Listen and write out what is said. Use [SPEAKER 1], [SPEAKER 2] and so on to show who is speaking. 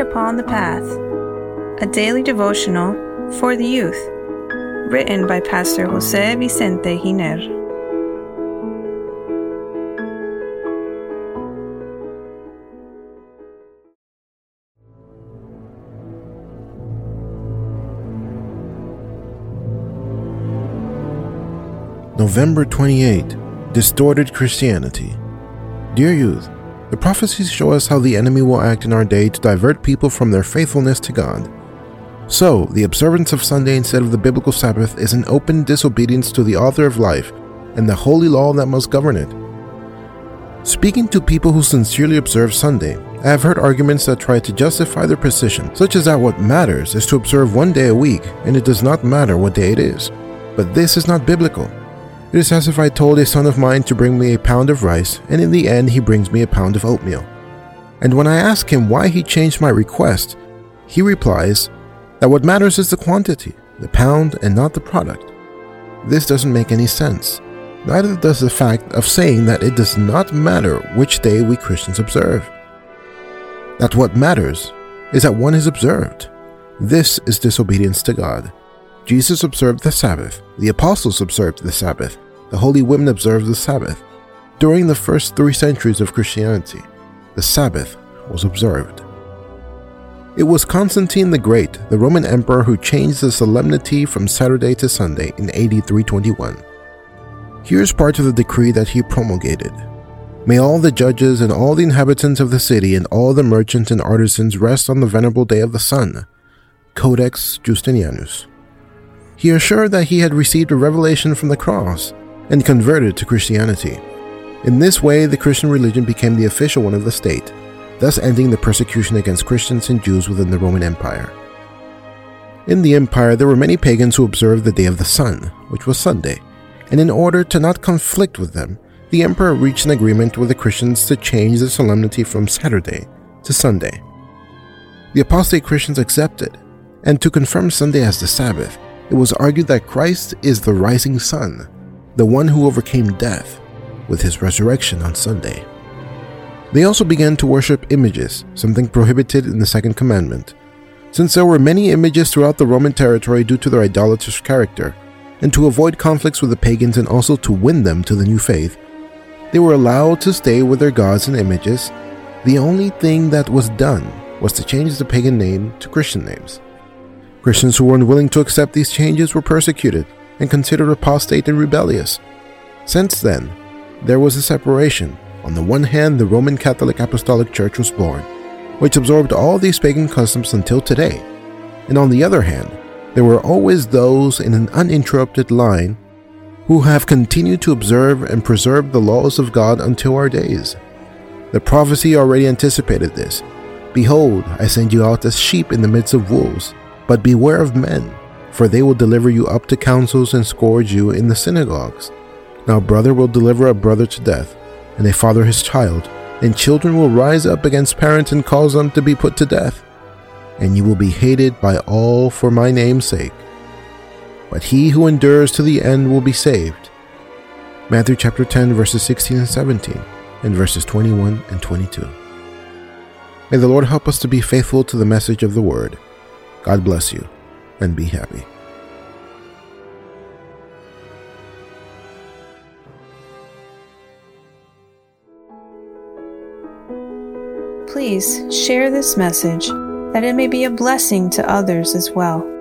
[SPEAKER 1] Upon the Path, a daily devotional for the youth, written by Pastor Jose Vicente Giner.
[SPEAKER 2] November 28 Distorted Christianity. Dear youth, the prophecies show us how the enemy will act in our day to divert people from their faithfulness to God. So, the observance of Sunday instead of the biblical Sabbath is an open disobedience to the author of life and the holy law that must govern it. Speaking to people who sincerely observe Sunday, I have heard arguments that try to justify their position, such as that what matters is to observe one day a week and it does not matter what day it is. But this is not biblical. It is as if I told a son of mine to bring me a pound of rice, and in the end he brings me a pound of oatmeal. And when I ask him why he changed my request, he replies that what matters is the quantity, the pound, and not the product. This doesn't make any sense. Neither does the fact of saying that it does not matter which day we Christians observe. That what matters is that one is observed. This is disobedience to God. Jesus observed the Sabbath, the apostles observed the Sabbath, the holy women observed the Sabbath. During the first three centuries of Christianity, the Sabbath was observed. It was Constantine the Great, the Roman emperor, who changed the solemnity from Saturday to Sunday in AD 321. Here's part of the decree that he promulgated. May all the judges and all the inhabitants of the city and all the merchants and artisans rest on the venerable day of the sun. Codex Justinianus. He assured that he had received a revelation from the cross and converted to Christianity. In this way, the Christian religion became the official one of the state, thus ending the persecution against Christians and Jews within the Roman Empire. In the empire, there were many pagans who observed the day of the sun, which was Sunday, and in order to not conflict with them, the emperor reached an agreement with the Christians to change the solemnity from Saturday to Sunday. The apostate Christians accepted, and to confirm Sunday as the Sabbath, it was argued that Christ is the rising sun, the one who overcame death with his resurrection on Sunday. They also began to worship images, something prohibited in the Second Commandment. Since there were many images throughout the Roman territory due to their idolatrous character, and to avoid conflicts with the pagans and also to win them to the new faith, they were allowed to stay with their gods and images. The only thing that was done was to change the pagan name to Christian names. Christians who were unwilling to accept these changes were persecuted and considered apostate and rebellious. Since then, there was a separation. On the one hand, the Roman Catholic Apostolic Church was born, which absorbed all these pagan customs until today. And on the other hand, there were always those in an uninterrupted line who have continued to observe and preserve the laws of God until our days. The prophecy already anticipated this. Behold, I send you out as sheep in the midst of wolves. But beware of men, for they will deliver you up to councils and scourge you in the synagogues. Now, a brother will deliver a brother to death, and a father his child, and children will rise up against parents and cause them to be put to death. And you will be hated by all for my name's sake. But he who endures to the end will be saved. Matthew chapter 10, verses 16 and 17, and verses 21 and 22. May the Lord help us to be faithful to the message of the word God bless you and be happy.
[SPEAKER 1] Please share this message that it may be a blessing to others as well.